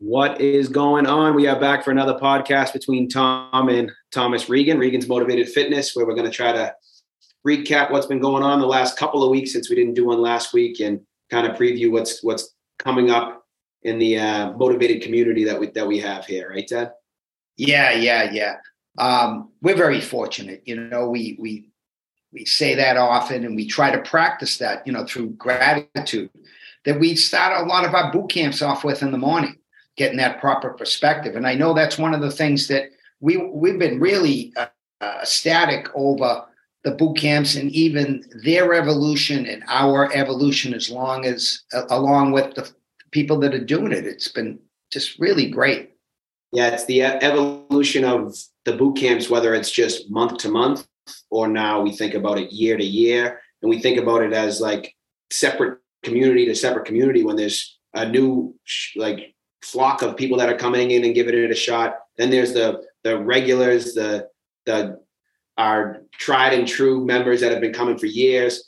What is going on? We are back for another podcast between Tom and Thomas Regan, Regan's Motivated Fitness, where we're going to try to recap what's been going on the last couple of weeks since we didn't do one last week, and kind of preview what's what's coming up in the uh, motivated community that we that we have here, right, Ted? Yeah, yeah, yeah. Um, we're very fortunate. You know, we we we say that often, and we try to practice that. You know, through gratitude that we start a lot of our boot camps off with in the morning getting that proper perspective. And I know that's one of the things that we we've been really uh, uh, static over the boot camps and even their evolution and our evolution as long as uh, along with the people that are doing it. It's been just really great. Yeah, it's the evolution of the boot camps, whether it's just month to month or now we think about it year to year, and we think about it as like separate community to separate community when there's a new like flock of people that are coming in and giving it a shot. Then there's the the regulars, the the our tried and true members that have been coming for years.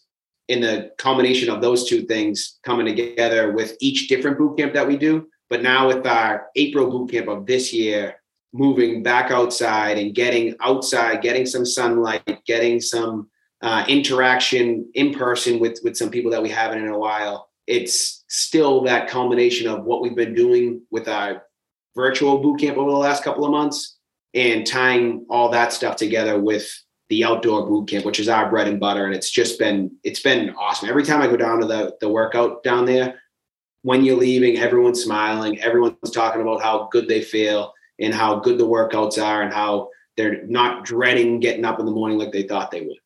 In the combination of those two things coming together with each different boot camp that we do, but now with our April boot camp of this year, moving back outside and getting outside, getting some sunlight, getting some uh, interaction in person with with some people that we haven't in a while it's still that culmination of what we've been doing with our virtual boot camp over the last couple of months and tying all that stuff together with the outdoor boot camp, which is our bread and butter. And it's just been, it's been awesome. Every time I go down to the, the workout down there, when you're leaving, everyone's smiling, everyone's talking about how good they feel and how good the workouts are and how they're not dreading getting up in the morning like they thought they would.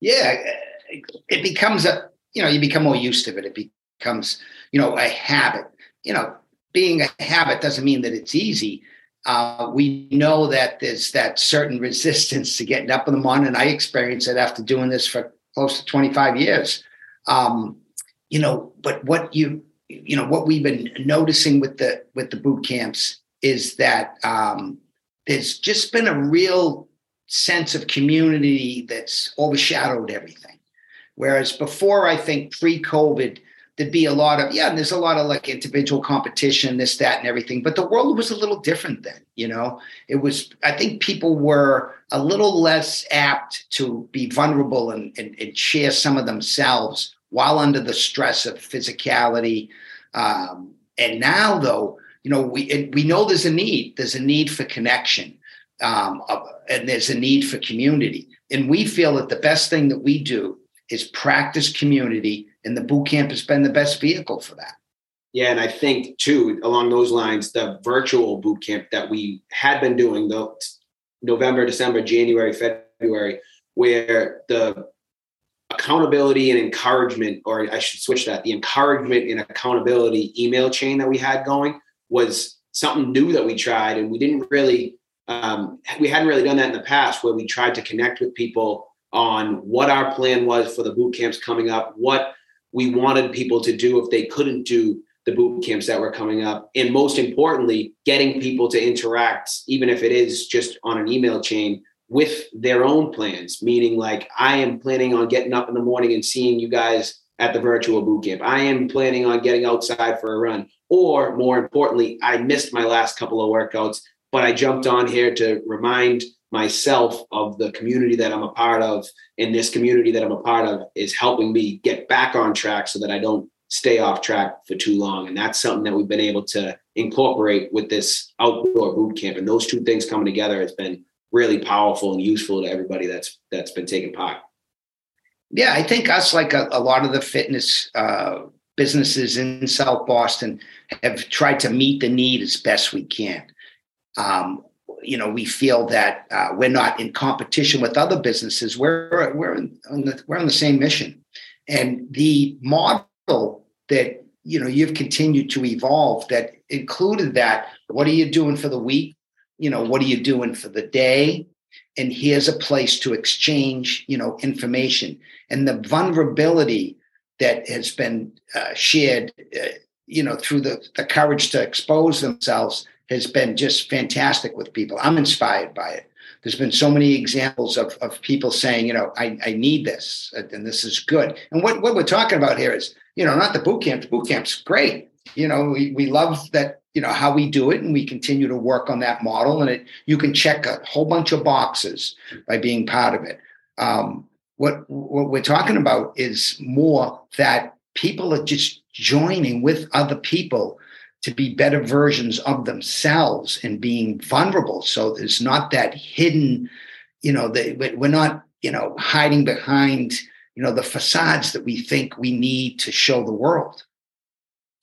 Yeah, it becomes a you know, you become more used to it. It becomes, you know, a habit. You know, being a habit doesn't mean that it's easy. Uh, we know that there's that certain resistance to getting up in the morning. And I experienced it after doing this for close to 25 years. Um, you know, but what you, you know, what we've been noticing with the with the boot camps is that um, there's just been a real sense of community that's overshadowed everything. Whereas before, I think pre COVID, there'd be a lot of, yeah, and there's a lot of like individual competition, this, that, and everything. But the world was a little different then, you know? It was, I think people were a little less apt to be vulnerable and, and, and share some of themselves while under the stress of physicality. Um, and now, though, you know, we, we know there's a need, there's a need for connection. Um, and there's a need for community. And we feel that the best thing that we do is practice community, and the boot camp has been the best vehicle for that. Yeah, and I think too, along those lines, the virtual boot camp that we had been doing the November, December, January, February, where the accountability and encouragement, or I should switch that, the encouragement and accountability email chain that we had going was something new that we tried, and we didn't really, um, we hadn't really done that in the past, where we tried to connect with people on what our plan was for the boot camps coming up, what we wanted people to do if they couldn't do the boot camps that were coming up, and most importantly, getting people to interact, even if it is just on an email chain, with their own plans. Meaning, like, I am planning on getting up in the morning and seeing you guys at the virtual boot camp. I am planning on getting outside for a run. Or more importantly, I missed my last couple of workouts, but I jumped on here to remind myself of the community that I'm a part of, and this community that I'm a part of is helping me get back on track so that I don't stay off track for too long. And that's something that we've been able to incorporate with this outdoor boot camp. And those two things coming together has been really powerful and useful to everybody that's that's been taking part. Yeah, I think us like a, a lot of the fitness uh, businesses in South Boston have tried to meet the need as best we can. Um, you know we feel that uh, we're not in competition with other businesses we're we're on the, we're on the same mission. And the model that you know you've continued to evolve that included that what are you doing for the week? You know what are you doing for the day? And here's a place to exchange you know information. And the vulnerability that has been uh, shared uh, you know through the, the courage to expose themselves has been just fantastic with people. I'm inspired by it. There's been so many examples of, of people saying, you know, I, I need this and this is good. And what, what we're talking about here is, you know, not the boot camp. The boot camp's great, you know, we, we love that, you know, how we do it and we continue to work on that model. And it, you can check a whole bunch of boxes by being part of it. Um, what, what we're talking about is more that people are just joining with other people to be better versions of themselves and being vulnerable. So there's not that hidden, you know, the, we're not, you know, hiding behind, you know, the facades that we think we need to show the world.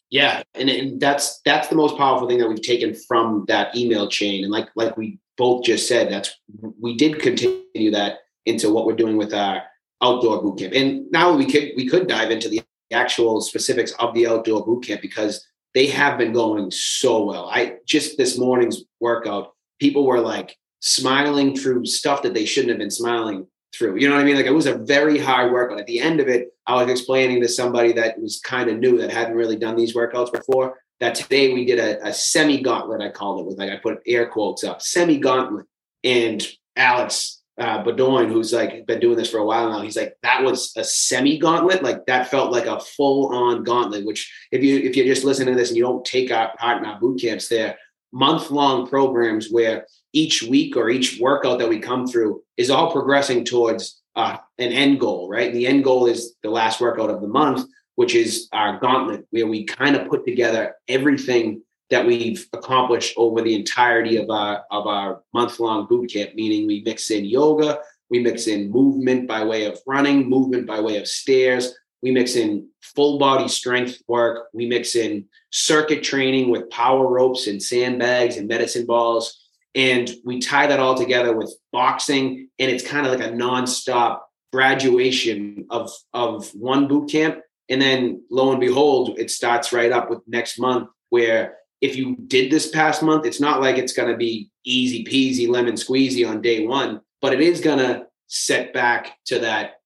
Yeah, and, and that's that's the most powerful thing that we've taken from that email chain. And like like we both just said, that's we did continue that into what we're doing with our outdoor boot camp. And now we could we could dive into the actual specifics of the outdoor boot camp because they have been going so well. I just this morning's workout, people were like smiling through stuff that they shouldn't have been smiling through. You know what I mean? Like it was a very hard workout. At the end of it, I was explaining to somebody that was kind of new that hadn't really done these workouts before that today we did a, a semi gauntlet, I called it with like I put air quotes up, semi gauntlet. And Alex uh, Bedoin, who's like been doing this for a while now, he's like, that was a semi gauntlet. Like that felt like a full on gauntlet, which if you, if you're just listening to this and you don't take our part in our boot camps, there are month long programs where each week or each workout that we come through is all progressing towards uh, an end goal, right? And the end goal is the last workout of the month, which is our gauntlet, where we kind of put together everything that we've accomplished over the entirety of our of our month long boot camp. Meaning, we mix in yoga, we mix in movement by way of running, movement by way of stairs. We mix in full body strength work. We mix in circuit training with power ropes and sandbags and medicine balls and we tie that all together with boxing and it's kind of like a nonstop graduation of of one boot camp and then lo and behold it starts right up with next month where if you did this past month it's not like it's going to be easy peasy lemon squeezy on day one but it is going to set back to that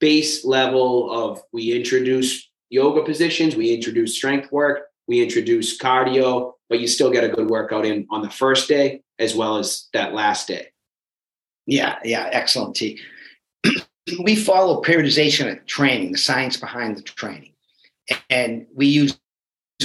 base level of we introduce yoga positions we introduce strength work we introduce cardio but you still get a good workout in on the first day as well as that last day. Yeah, yeah, excellent, T. we follow periodization of training, the science behind the training. And we use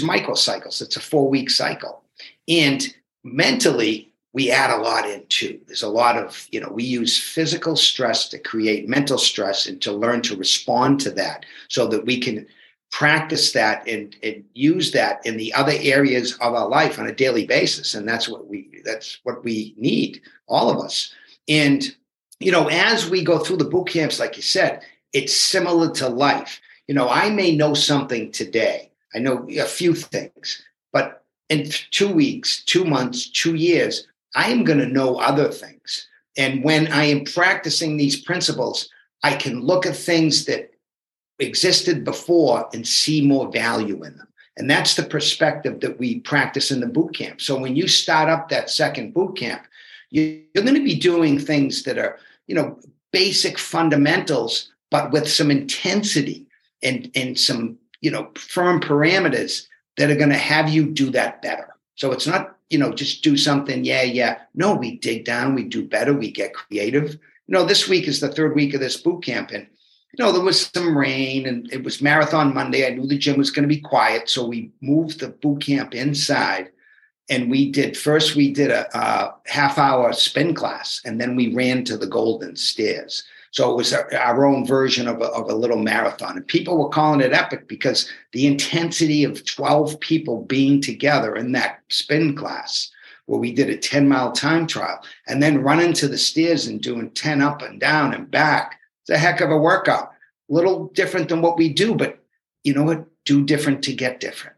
microcycles. It's a four week cycle. And mentally, we add a lot in too. There's a lot of, you know, we use physical stress to create mental stress and to learn to respond to that so that we can practice that and, and use that in the other areas of our life on a daily basis and that's what we that's what we need all of us and you know as we go through the boot camps like you said it's similar to life you know i may know something today i know a few things but in two weeks two months two years i am going to know other things and when i am practicing these principles i can look at things that existed before and see more value in them. And that's the perspective that we practice in the boot camp. So when you start up that second boot camp, you're going to be doing things that are, you know, basic fundamentals, but with some intensity and, and some, you know, firm parameters that are going to have you do that better. So it's not, you know, just do something, yeah, yeah. No, we dig down, we do better, we get creative. You know, this week is the third week of this boot camp, and you know, there was some rain and it was marathon Monday. I knew the gym was going to be quiet. So we moved the boot camp inside and we did first, we did a, a half hour spin class and then we ran to the golden stairs. So it was our, own version of a, of a little marathon. And people were calling it epic because the intensity of 12 people being together in that spin class where we did a 10 mile time trial and then running to the stairs and doing 10 up and down and back it's a heck of a workout. A little different than what we do, but you know what? Do different to get different.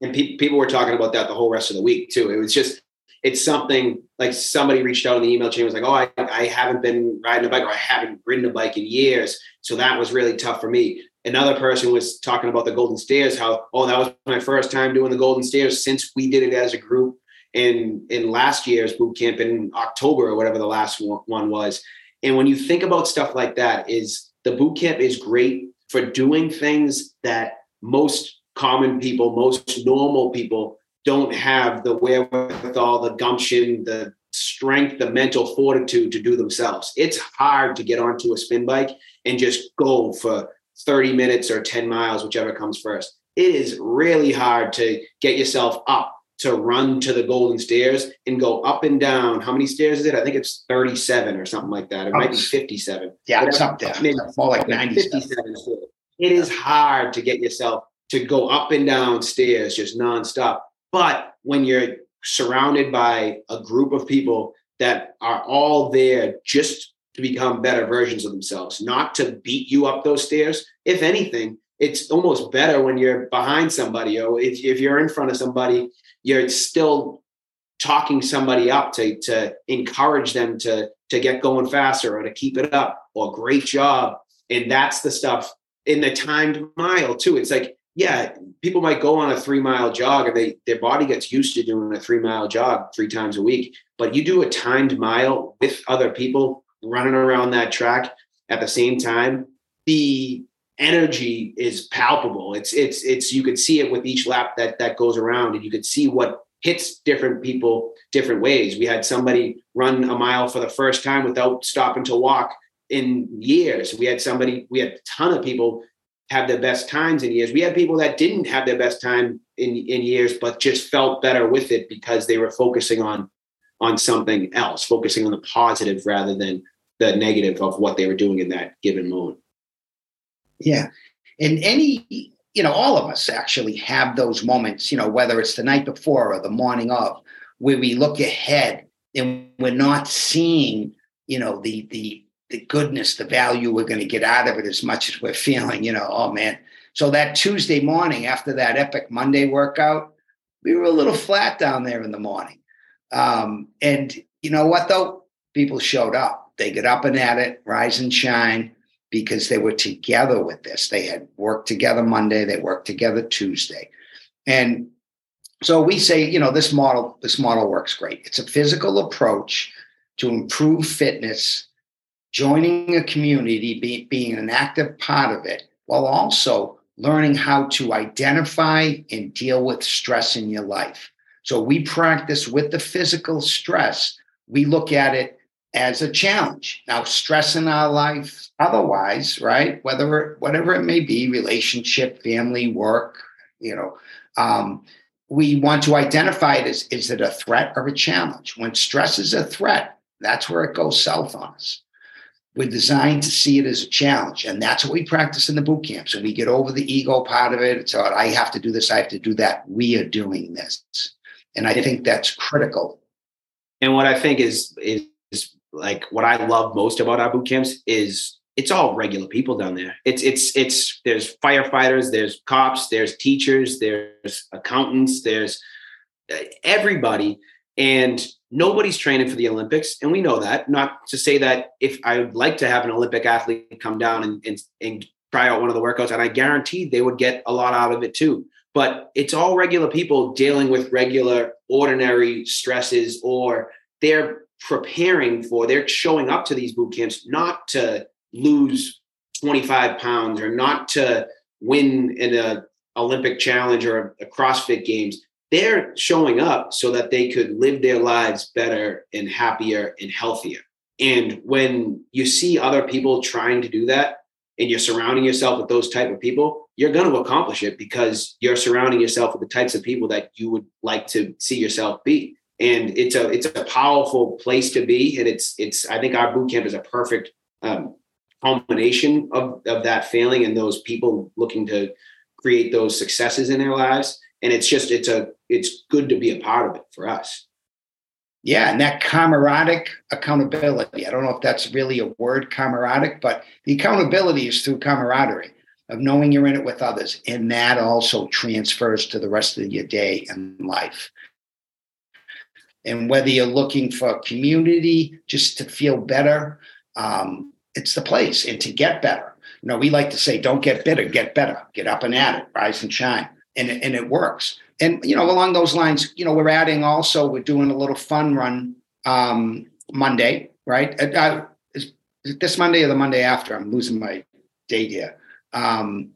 And pe- people were talking about that the whole rest of the week too. It was just, it's something like somebody reached out in the email chain was like, oh, I, I haven't been riding a bike or I haven't ridden a bike in years. So that was really tough for me. Another person was talking about the Golden Stairs, how, oh, that was my first time doing the Golden Stairs since we did it as a group in in last year's boot camp in October or whatever the last one was. And when you think about stuff like that, is the boot camp is great for doing things that most common people, most normal people don't have the wherewithal, the gumption, the strength, the mental fortitude to do themselves. It's hard to get onto a spin bike and just go for 30 minutes or 10 miles, whichever comes first. it is really hard to get yourself up to run to the golden stairs and go up and down. How many stairs is it? I think it's 37 or something like that. It might be 57. Yeah, it's up there. Maybe more like 97. It is hard to get yourself to go up and down stairs just nonstop. But when you're surrounded by a group of people that are all there just to become better versions of themselves, not to beat you up those stairs. If anything, it's almost better when you're behind somebody or if, if you're in front of somebody you're still talking somebody up to to encourage them to to get going faster or to keep it up or great job and that's the stuff in the timed mile too it's like yeah people might go on a three mile jog and they their body gets used to doing a three mile jog three times a week but you do a timed mile with other people running around that track at the same time the energy is palpable. It's it's it's you could see it with each lap that that goes around, and you could see what hits different people different ways. We had somebody run a mile for the first time without stopping to walk in years. We had somebody, we had a ton of people have their best times in years. We had people that didn't have their best time in, in years, but just felt better with it because they were focusing on on something else, focusing on the positive rather than the negative of what they were doing in that given moment. Yeah. And any, you know, all of us actually have those moments, you know, whether it's the night before or the morning of, where we look ahead and we're not seeing, you know, the the the goodness, the value we're going to get out of it as much as we're feeling, you know, oh man. So that Tuesday morning after that epic Monday workout, we were a little flat down there in the morning. Um, and you know what though? People showed up. They get up and at it, rise and shine because they were together with this. They had worked together Monday, they worked together Tuesday. And so we say, you know, this model, this model works great. It's a physical approach to improve fitness, joining a community, be, being an active part of it, while also learning how to identify and deal with stress in your life. So we practice with the physical stress. We look at it as a challenge. Now, stress in our life, otherwise, right? Whether whatever it may be, relationship, family, work, you know, um, we want to identify it as is it a threat or a challenge? When stress is a threat, that's where it goes south on us. We're designed to see it as a challenge, and that's what we practice in the boot camps. And we get over the ego part of it. It's all I have to do this, I have to do that. We are doing this, and I think that's critical. And what I think is is like what I love most about our boot camps is it's all regular people down there. It's it's it's there's firefighters, there's cops, there's teachers, there's accountants, there's uh, everybody, and nobody's training for the Olympics, and we know that. Not to say that if I would like to have an Olympic athlete come down and and, and try out one of the workouts, and I guarantee they would get a lot out of it too. But it's all regular people dealing with regular, ordinary stresses, or they're preparing for, they're showing up to these boot camps not to lose 25 pounds or not to win in a Olympic challenge or a CrossFit games. They're showing up so that they could live their lives better and happier and healthier. And when you see other people trying to do that and you're surrounding yourself with those type of people, you're going to accomplish it because you're surrounding yourself with the types of people that you would like to see yourself be and it's a it's a powerful place to be and it's it's i think our boot camp is a perfect um, culmination of, of that feeling and those people looking to create those successes in their lives and it's just it's a it's good to be a part of it for us yeah and that camaraderie accountability i don't know if that's really a word camaraderie but the accountability is through camaraderie of knowing you're in it with others and that also transfers to the rest of your day and life and whether you're looking for community just to feel better, um, it's the place and to get better. You know, we like to say, don't get bitter, get better, get up and at it, rise and shine. And, and it works. And, you know, along those lines, you know, we're adding also, we're doing a little fun run um, Monday, right? Uh, uh is, is this Monday or the Monday after? I'm losing my date here. Um,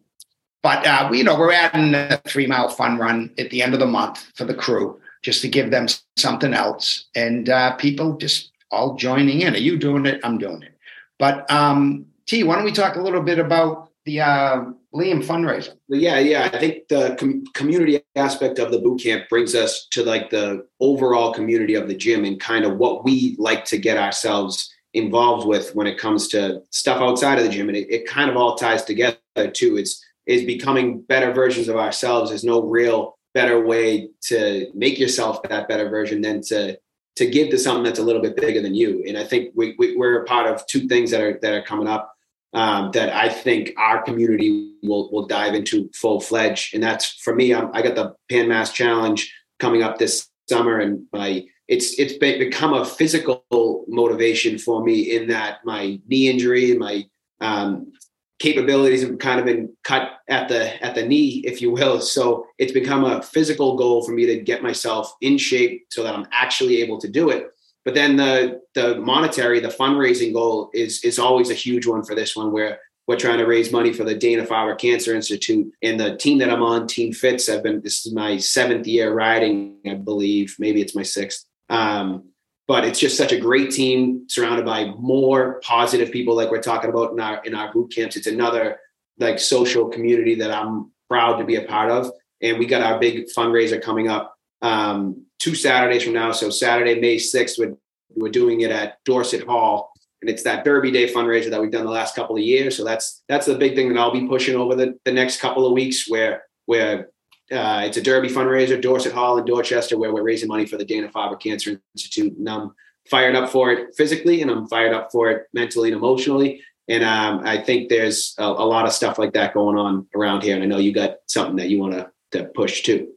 but uh, we, you know, we're adding a three mile fun run at the end of the month for the crew just to give them something else. And uh, people just all joining in. Are you doing it? I'm doing it. But um, T, why don't we talk a little bit about the uh, Liam fundraiser. Yeah, yeah. I think the com- community aspect of the boot camp brings us to like the overall community of the gym and kind of what we like to get ourselves involved with when it comes to stuff outside of the gym. And it, it kind of all ties together too. It's is becoming better versions of ourselves. There's no real better way to make yourself that better version than to to give to something that's a little bit bigger than you. And I think we, we are a part of two things that are that are coming up um, that I think our community will will dive into full fledged. And that's for me. I'm, I got the Pan Mass Challenge coming up this summer, and my it's it's become a physical motivation for me in that my knee injury, my um, capabilities have kind of been cut at the at the knee, if you will. So it's become a physical goal for me to get myself in shape so that I'm actually able to do it. But then the the monetary, the fundraising goal is is always a huge one for this one where we're trying to raise money for the Dana Farber Cancer Institute. And the team that I'm on, Team Fits, I've been this is my seventh year riding, I believe. Maybe it's my sixth. Um, but it's just such a great team surrounded by more positive people like we're talking about in our in our boot camps. It's another like social community that I'm proud to be a part of. And we got our big fundraiser coming up um, two Saturdays from now. So Saturday, May 6th, we're, we're doing it at Dorset Hall. And it's that Derby Day fundraiser that we've done the last couple of years. So that's that's the big thing that I'll be pushing over the, the next couple of weeks where where uh, it's a Derby fundraiser, Dorset Hall in Dorchester, where we're raising money for the Dana Farber Cancer Institute. And I'm fired up for it physically, and I'm fired up for it mentally and emotionally. And um, I think there's a, a, lot of stuff like that going on around here. And I know you got something that you want to to push too.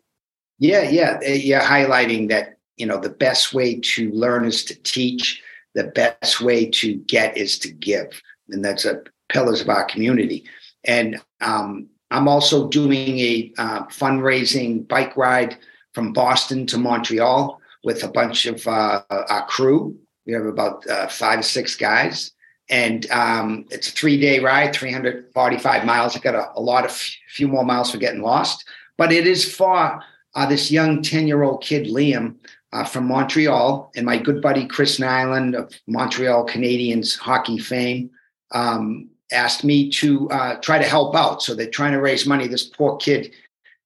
Yeah, yeah, yeah. Highlighting that you know the best way to learn is to teach. The best way to get is to give, and that's a pillars of our community. And um, I'm also doing a uh, fundraising bike ride from Boston to Montreal with a bunch of uh, our crew. We have about uh, five or six guys, and um, it's a three day ride, 345 miles. I got a, a lot of f- few more miles for getting lost, but it is for uh, this young 10 year old kid, Liam. Uh, from Montreal, and my good buddy Chris Nilan of Montreal Canadiens hockey fame um, asked me to uh, try to help out. So they're trying to raise money. This poor kid,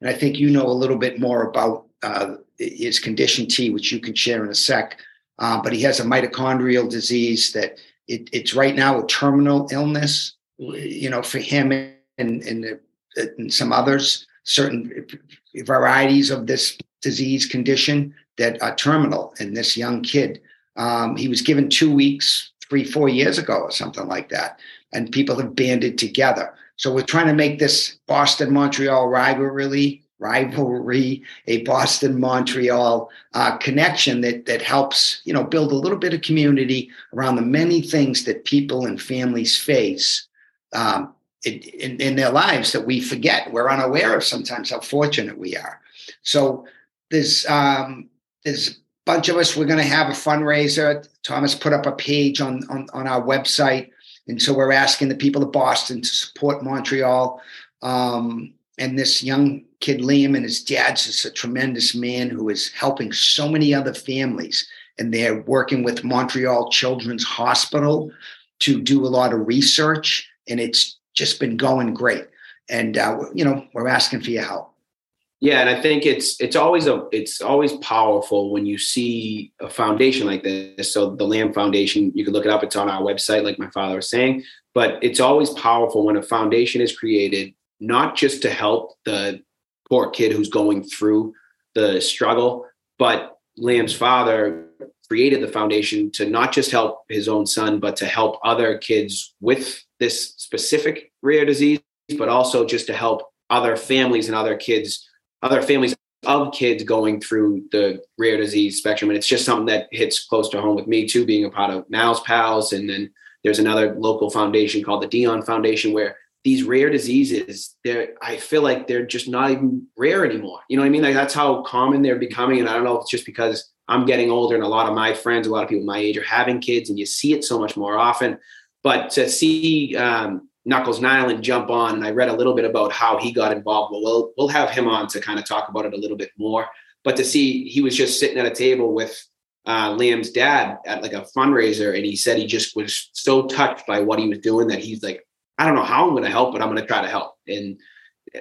and I think you know a little bit more about uh, his condition T, which you can share in a sec. Uh, but he has a mitochondrial disease that it, it's right now a terminal illness. You know, for him and and, and some others, certain varieties of this disease condition that are terminal in this young kid. Um, he was given two weeks three, four years ago or something like that and people have banded together. So we're trying to make this Boston Montreal rivalry rivalry a Boston Montreal uh, connection that that helps you know build a little bit of community around the many things that people and families face. Um, in, in, in their lives that we forget we're unaware of sometimes how fortunate we are so there's um, there's a bunch of us we're going to have a fundraiser thomas put up a page on on, on our website and so we're asking the people of Boston to support Montreal. Um, and this young kid, Liam, and his dad's just a tremendous man who is helping so many other families. And they're working with Montreal Children's Hospital to do a lot of research. And it's just been going great. And, uh, you know, we're asking for your help. Yeah, and I think it's it's always a it's always powerful when you see a foundation like this. So the Liam Foundation, you can look it up. It's on our website, like my father was saying. But it's always powerful when a foundation is created, not just to help the poor kid who's going through the struggle, but Liam's father created the foundation to not just help his own son, but to help other kids with this specific rare disease, but also just to help other families and other kids other families of kids going through the rare disease spectrum. And it's just something that hits close to home with me too, being a part of Mal's Pals. And then there's another local foundation called the Dion Foundation where these rare diseases, they're I feel like they're just not even rare anymore. You know what I mean? Like that's how common they're becoming. And I don't know if it's just because I'm getting older and a lot of my friends, a lot of people my age are having kids and you see it so much more often. But to see um, Knuckles Nilan jump on, and I read a little bit about how he got involved. Well, we'll we'll have him on to kind of talk about it a little bit more. But to see he was just sitting at a table with uh, Liam's dad at like a fundraiser, and he said he just was so touched by what he was doing that he's like, I don't know how I'm going to help, but I'm going to try to help. And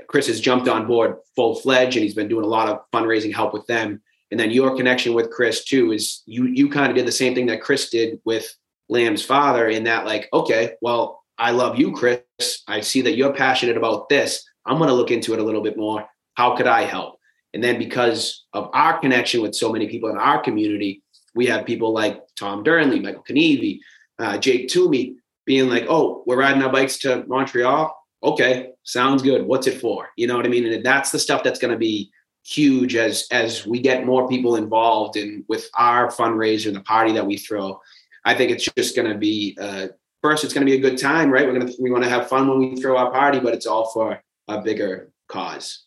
Chris has jumped on board full fledged, and he's been doing a lot of fundraising help with them. And then your connection with Chris too is you you kind of did the same thing that Chris did with Liam's father in that like, okay, well, I love you, Chris. I see that you're passionate about this. I'm going to look into it a little bit more. How could I help? And then because of our connection with so many people in our community, we have people like Tom Durnley, Michael Knievy, uh, Jake Toomey being like, oh, we're riding our bikes to Montreal. Okay, sounds good. What's it for? You know what I mean? And that's the stuff that's going to be huge as as we get more people involved in with our fundraiser and the party that we throw. I think it's just going to be uh, first. It's going to be a good time, right? We're gonna we want to have fun when we throw our party, but it's all for a bigger cause.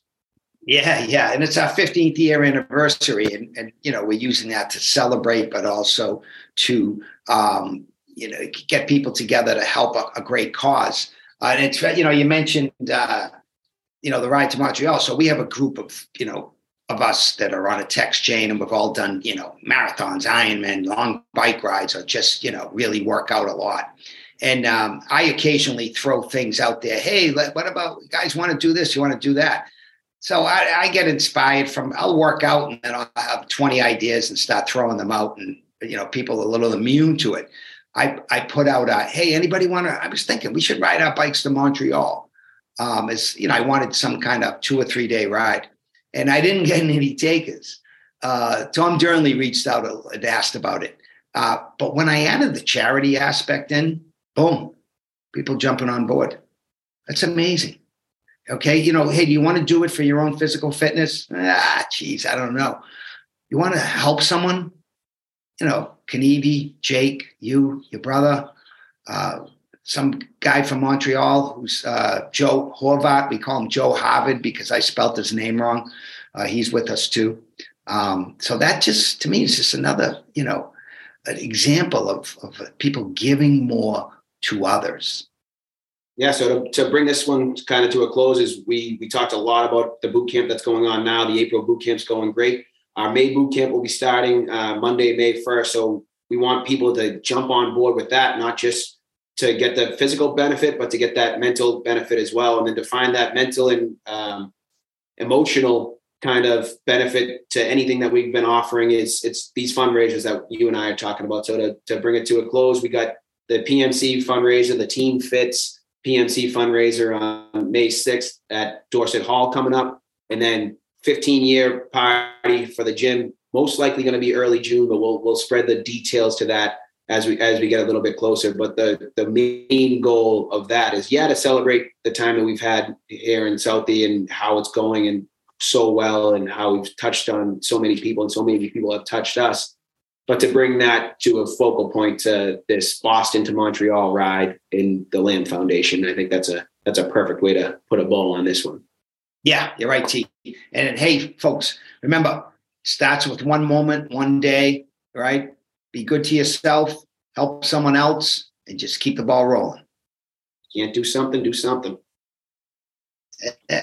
Yeah, yeah, and it's our 15th year anniversary, and, and you know we're using that to celebrate, but also to um, you know get people together to help a, a great cause. Uh, and it's you know you mentioned uh, you know the ride to Montreal, so we have a group of you know of us that are on a text chain, and we've all done you know marathons, Ironman, long bike rides, or just you know really work out a lot. And um, I occasionally throw things out there. Hey, what about guys want to do this? You want to do that? So I, I, get inspired from, I'll work out and then I'll have 20 ideas and start throwing them out. And, you know, people are a little immune to it. I, I put out, a, hey, anybody want to, I was thinking we should ride our bikes to Montreal. Um, as you know, I wanted some kind of two or three day ride and I didn't get any takers. Uh, Tom Durnley reached out and asked about it. Uh, but when I added the charity aspect in, boom, people jumping on board. That's amazing. Okay, you know, hey, do you want to do it for your own physical fitness? Ah, geez, I don't know. You want to help someone? You know, Kanibi, Jake, you, your brother, uh, some guy from Montreal who's uh, Joe Horvat. We call him Joe Harvard because I spelt his name wrong. Uh, he's with us too. Um, so that just to me is just another, you know, an example of, of people giving more to others yeah, so to, to bring this one kind of to a close is we we talked a lot about the boot camp that's going on now. The April boot camp's going great. Our May boot camp will be starting uh, Monday, May 1st. So we want people to jump on board with that, not just to get the physical benefit, but to get that mental benefit as well. And then to find that mental and um, emotional kind of benefit to anything that we've been offering is it's these fundraisers that you and I are talking about. So to, to bring it to a close, we got the PMC fundraiser, the team fits, PMC fundraiser on May 6th at Dorset Hall coming up. And then 15 year party for the gym, most likely going to be early June, but we'll, we'll spread the details to that as we, as we get a little bit closer. But the, the main goal of that is, yeah, to celebrate the time that we've had here in Southie and how it's going and so well and how we've touched on so many people and so many people have touched us but to bring that to a focal point to this Boston to Montreal ride in the Liam Foundation, I think that's a that's a perfect way to put a bow on this one. Yeah, you're right, T. And hey, folks, remember, starts with one moment, one day, right? Be good to yourself, help someone else, and just keep the ball rolling. Can't do something, do something. Eh, eh.